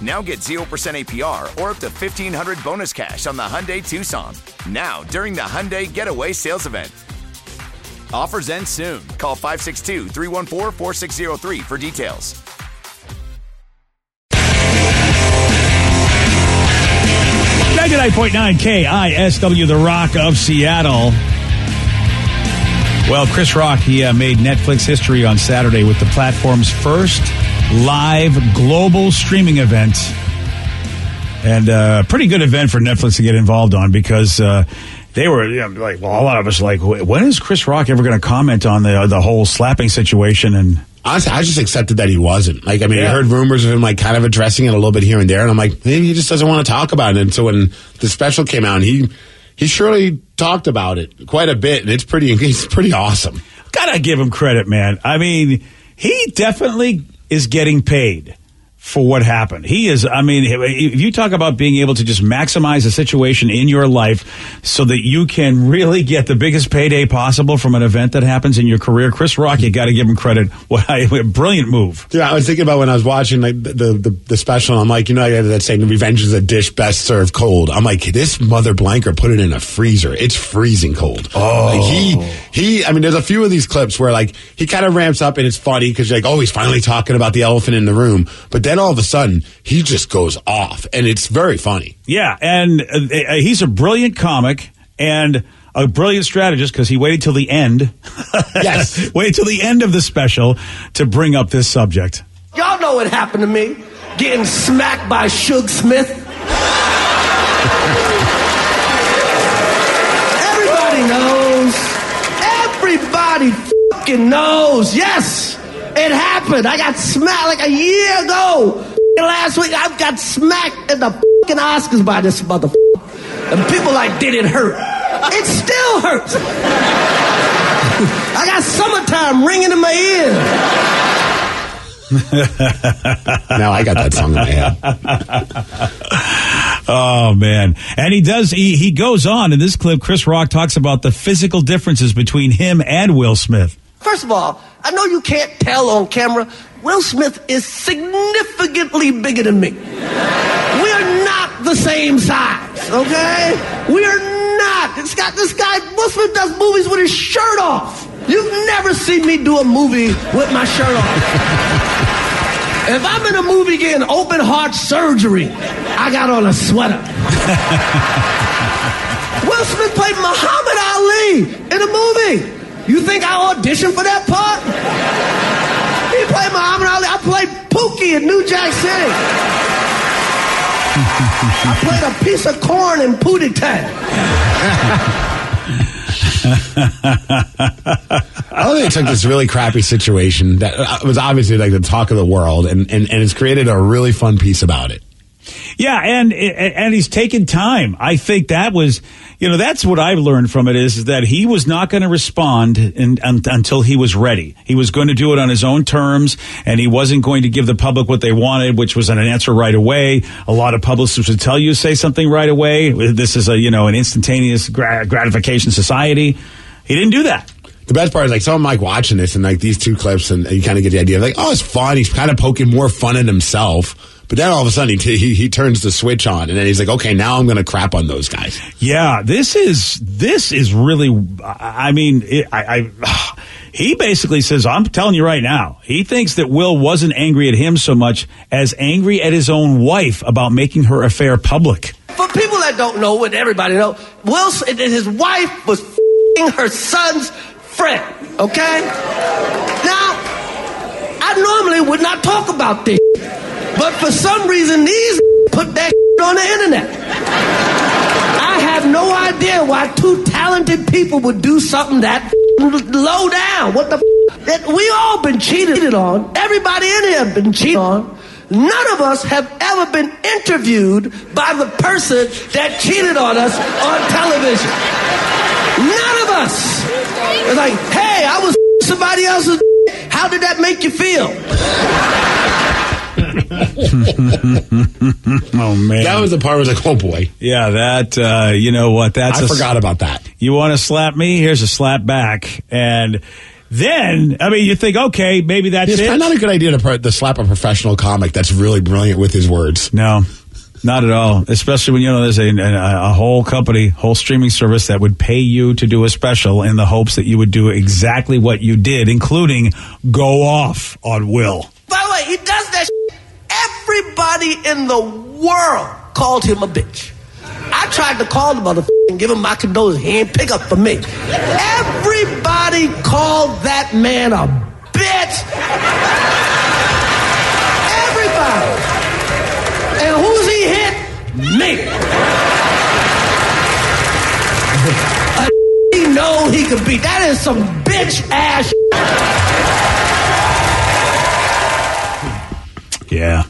Now get 0% APR or up to 1500 bonus cash on the Hyundai Tucson. Now, during the Hyundai Getaway Sales Event. Offers end soon. Call 562 314 4603 for details. Ninety-nine point nine KISW, The Rock of Seattle. Well, Chris Rock, he uh, made Netflix history on Saturday with the platform's first live global streaming event. And a uh, pretty good event for Netflix to get involved on because uh, they were you know, like, well, a lot of us like, when is Chris Rock ever going to comment on the the whole slapping situation? And honestly, I just accepted that he wasn't. Like, I mean, Yeah. I heard rumors of him like kind of addressing it a little bit here and there, and I'm like, maybe he just doesn't want to talk about it. And so when the special came out, he he surely talked about it quite a bit, and it's pretty it's pretty awesome. gotta give him credit, man. I mean, he definitely is getting paid for what happened. He is, I mean, if you talk about being able to just maximize a situation in your life so that you can really get the biggest payday possible from an event that happens in your career, Chris Rock, you got to give him credit. What a brilliant move. Dude, I was thinking about when I was watching like the the, the special. I'm like, you know, I had that saying, "Revenge is a dish best served cold." I'm like, this mother blanker put it in a freezer. It's freezing cold. Oh, like he he. I mean, there's a few of these clips where like he kind of ramps up and it's funny because you're like, oh, he's finally talking about the elephant in the room. But then all of a sudden, he just goes off, and it's very funny. Yeah, and uh, uh, he's a brilliant comic and a brilliant strategist because he waited till the end. Yes. waited till the end of the special to bring up this subject. Y'all know what happened to me. Getting smacked by Suge Smith. Everybody knows. Everybody fucking knows. Yes, it happened. I got smacked like a year ago. Last week, I got smacked at the fucking Oscars by this motherfucker. And people like, did it hurt? It still hurts. I got summertime ringing in my ear. Now I got that song in my head. Oh man! And he does. He he goes on in this clip. Chris Rock talks about the physical differences between him and Will Smith. First of all, I know you can't tell on camera. Will Smith is significantly bigger than me. We are not the same size, okay? We are not. This guy, this guy, Will Smith does movies with his shirt off. You've never seen me do a movie with my shirt off. If I'm in a movie getting open heart surgery, I got on a sweater. Will Smith played Muhammad Ali in a movie. You think I auditioned for that part? He played Muhammad Ali. I played Pookie in New Jack City. I played a piece of corn in Pootie Tang. I think they took this really crappy situation that uh, was obviously like the talk of the world, and and, and it's created a really fun piece about it. Yeah, and and he's taken time. I think that was, you know, that's what I've learned from it is, that he was not going to respond in, un, until he was ready. He was going to do it on his own terms, and he wasn't going to give the public what they wanted, which was an answer right away. A lot of publicists would tell you say something right away. This is a you know an instantaneous gratification society. He didn't do that. the best part is like so I'm like watching this and like these two clips and you kind of get the idea like oh it's fun. He's kind of poking more fun at himself. But then all of a sudden he, he he turns the switch on and then he's like okay now I'm going to crap on those guys. Yeah, this is this is really. I mean, it, I, I he basically says, "I'm telling you right now." He thinks that Will wasn't angry at him so much as angry at his own wife about making her affair public. For people that don't know, and everybody know, Will and his wife was f***ing her son's friend. Okay. Now, I normally would not talk about this, but for some reason these put that on the internet. I have no idea why two talented people would do something that low down. What the? F- we all been cheated on. Everybody in here been cheated on. None of us have ever been interviewed by the person that cheated on us on television. None of us. It's like, hey, I was somebody else's. How did that make you feel? oh man, that was the part where I was like, oh boy, yeah, that uh, you know what? That's I a, forgot about that. You want to slap me? Here's a slap back, and then I mean, you think, okay, maybe that's it's it. not a good idea to, pro- to slap a professional comic that's really brilliant with his words. No. Not at all, especially when you know there's a, a, a, whole company, whole streaming service that would pay you to do a special in the hopes that you would do exactly what you did, including go off on Will. By the way, he does that. Everybody in the world called him a bitch. I tried to call the motherfucker and give him my condolences. He ain't pick up for me. Everybody called that man a bitch. Everybody. And who's he hit? Me. He know he could beat. That is some bitch ass. Yeah.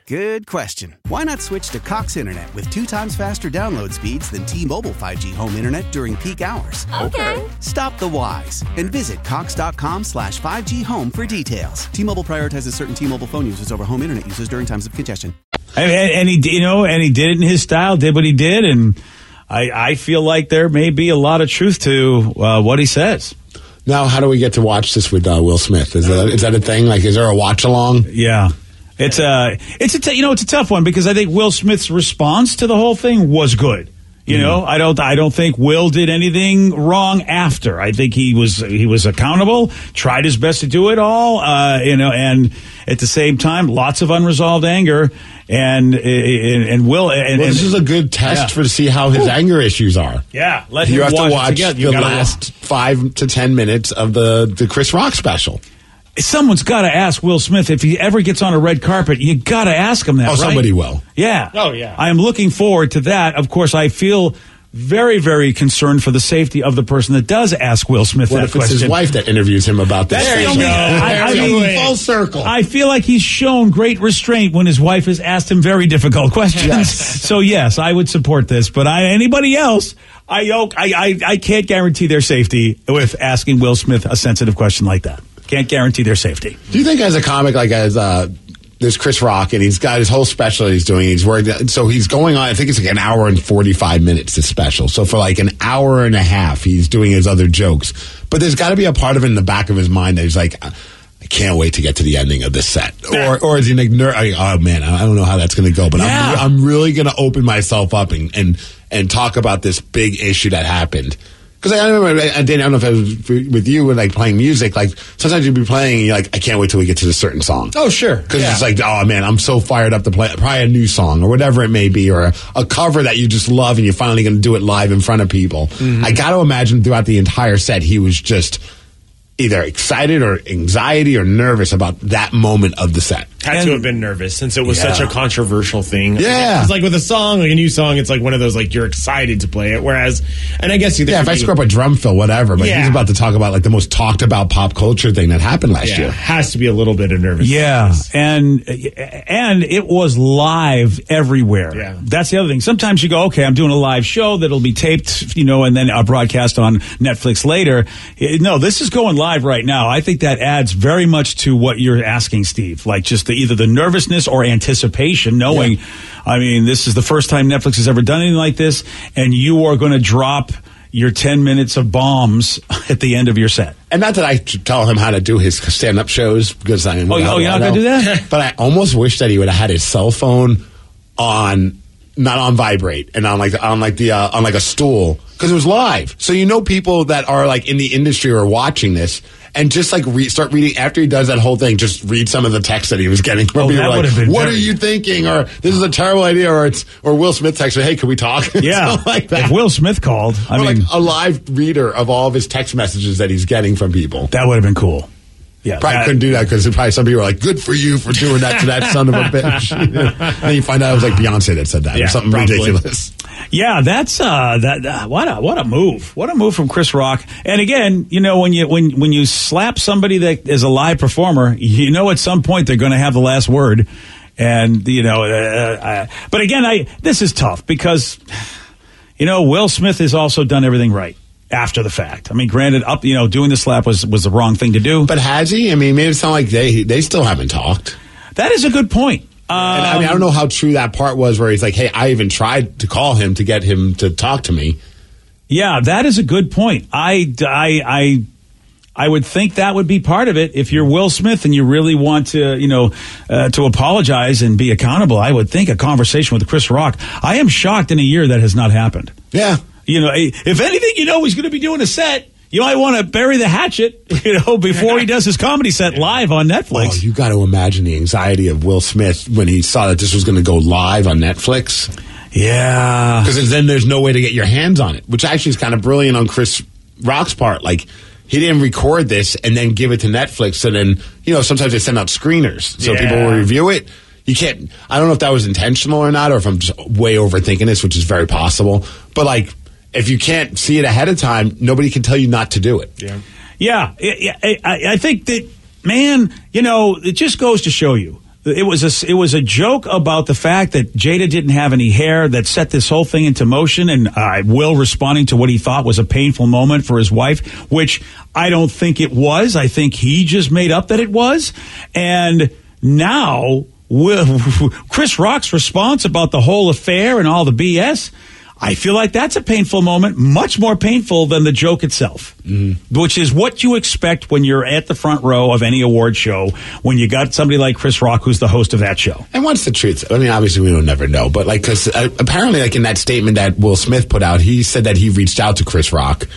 Good question. Why not switch to Cox Internet with two times faster download speeds than T-Mobile 5G home internet during peak hours? Okay. Stop the whys and visit cox.com slash 5G home for details. T-Mobile prioritizes certain T-Mobile phone users over home internet users during times of congestion. And, and he, you know, and he did it in his style, did what he did, and I, I feel like there may be a lot of truth to uh, what he says. Now, how do we get to watch this with uh, Will Smith? Is that, is that a thing? Like, is there a watch along? Yeah. It's a, it's a, t- you know, it's a tough one because I think Will Smith's response to the whole thing was good. You know, I don't, I don't think Will did anything wrong after. I think he was, he was accountable, tried his best to do it all, uh, you know, and at the same time, lots of unresolved anger, and and, and Will, and, Well, and this is a good test Yeah. for to see how his anger issues are. yeah, let him You have watch to watch. The last five to ten minutes of the the Chris Rock special. Someone's got to ask Will Smith if he ever gets on a red carpet. You got to ask him that. Oh, right? somebody will. Yeah. Oh, yeah. I am looking forward to that. Of course, I feel very, very concerned for the safety of the person that does ask Will Smith What that if it's his wife that interviews him about this? That's thing? the only- I- I There you mean- full circle. I feel like he's shown great restraint when his wife has asked him very difficult questions. Yes. So yes, I would support this. But I, anybody else, I, I, I, I can't guarantee their safety with asking Will Smith a sensitive question like that. Can't guarantee their safety. Do you think as a comic, like as uh, there's Chris Rock and he's got his whole special he's doing, he's working, so he's going on, I think it's like an hour and 45 minutes, this special. So for like an hour and a half, he's doing his other jokes. But there's got to be a part of it in the back of his mind that he's like, I can't wait to get to the ending of this set. Or, or is he like, oh man, I don't know how that's going to go, but Yeah. I'm, I'm really going to open myself up and, and, and talk about this big issue that happened. Because I remember, I, Danny, I don't know if it was with you, when like playing music, like sometimes you'd be playing and you're like, I can't wait till we get to this certain song. Oh, sure. Because Yeah. it's like, oh man, I'm so fired up to play probably a new song or whatever it may be, or a, a cover that you just love and you're finally going to do it live in front of people. Mm-hmm. I got to imagine throughout the entire set, he was just either excited or anxiety or nervous about that moment of the set. Had And- to have been nervous since it was Yeah. such a controversial thing. Yeah. It's like with a song, like a new song, it's like one of those like you're excited to play it. Whereas, and I guess Yeah, if I screw up a drum fill, whatever. But Yeah. he's about to talk about like the most talked about pop culture thing that happened last yeah, year. has to be a little bit of nervous. Yeah, and and it was live everywhere. Yeah. That's the other thing. Sometimes you go, okay, I'm doing a live show that'll be taped, you know, and then I'll broadcast on Netflix later. Eh, No, this is going live right now. I think that adds very much to what you're asking, Steve. Like just the, either the nervousness or anticipation, knowing, I mean, this is the first time Netflix has ever done anything like this, and you are going to drop your 10 minutes of bombs at the end of your set. And not that I tell him how to do his stand up shows because I mean, Oh, oh, you're not gonna do that? but I almost wish that he would have had his cell phone on, not on vibrate and on like on like the uh, on like a stool because it was live. So you know people that are like in the industry are watching this. And just like re- start reading after he does that whole thing, just read some of the text that he was getting from Oh, people. that like, what very- are you thinking? Or this is a terrible idea. Or it's or Will Smith texted, hey, can we talk? Yeah. Like that. If Will Smith called, I or mean, like a live reader of all of his text messages that he's getting from people. that would have been cool. Yeah. Probably that- couldn't do that because probably some people were like, "Good for you for doing that to that son of a bitch." and then you find out it was like Beyonce that said that Yeah, or something probably. ridiculous. Yeah, that's uh that uh, what a what a move. What a move from Chris Rock. And again, you know when you when when you slap somebody that is a live performer, you know at some point they're going to have the last word. And you know, uh, uh, but again, I this is tough because you know Will Smith has also done everything right after the fact. I mean, granted, up you know doing the slap was was the wrong thing to do. But has he? I mean, made it sound like they they still haven't talked. that is a good point. And I mean, I don't know how true that part was where he's like, "Hey, I even tried to call him to get him to talk to me." Yeah, that is a good point. I, I, I, I would think that would be part of it. If you're Will Smith and you really want to, you know, uh, to apologize and be accountable, I would think a conversation with Chris Rock. I am shocked in a year that has not happened. Yeah, You know, if anything, you know, he's going to be doing a set. You might want to bury the hatchet, you know, before he does his comedy set live on Oh, Netflix. you got to imagine the anxiety of Will Smith when he saw that this was going to go live on Netflix. yeah. because then there's no way to get your hands on it, which actually is kind of brilliant on Chris Rock's part. Like he didn't record this and then give it to Netflix, and then you know sometimes they send out screeners so people will review it. You can't. I don't know if that was intentional or not, or if I'm just way overthinking this, which is very possible. But like, if you can't see it ahead of time, nobody can tell you not to do it. Yeah. Yeah, I, I, I- I think that man, you know, it just goes to show you. It was a it was a joke about the fact that Jada didn't have any hair that set this whole thing into motion, and uh, Will responding to what he thought was a painful moment for his wife, which I don't think it was. I think he just made up that it was, and now Will, Chris Rock's response about the whole affair and all the BS. I feel like that's a painful moment, much more painful than the joke itself, which is what you expect when you're at the front row of any award show when you got somebody like Chris Rock who's the host of that show. And what's the truth? I mean, obviously we don't never know, but like, because uh, apparently, like in that statement that Will Smith put out, he said that he reached out to Chris Rock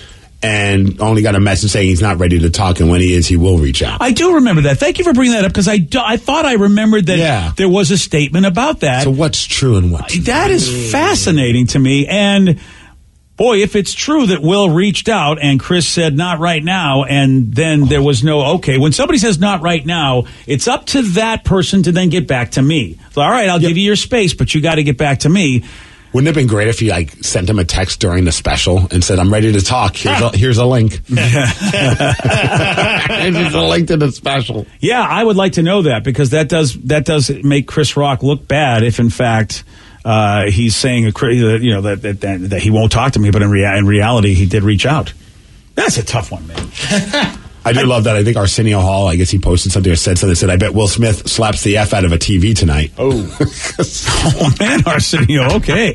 and only got a message saying he's not ready to talk, and when he is, he will reach out. I do remember that. Thank you for bringing that up because I, do- I thought I remembered that Yeah. there was a statement about that. so what's true and what's That is fascinating to me. And boy, if it's true that Will reached out and Chris said not right now, and then there was no okay. When somebody says not right now, it's up to that person to then get back to me. So, all right, I'll give you your space, but you got to get back to me. Wouldn't it have been great if he like sent him a text during the special and said, "I'm ready to talk. Here's a, here's a link. here's a link to the special." Yeah, I would like to know that because that does that does make Chris Rock look bad if in fact. Uh, he's saying, a, cra- that, you know, that, that, that, that he won't talk to me, but in, rea- in reality, he did reach out. That's a tough one, man. I do love that. I think Arsenio Hall, I guess he posted something or said something. Said, "I bet Will Smith slaps the f out of a TV tonight." Oh. Oh man, Arsenio. Okay.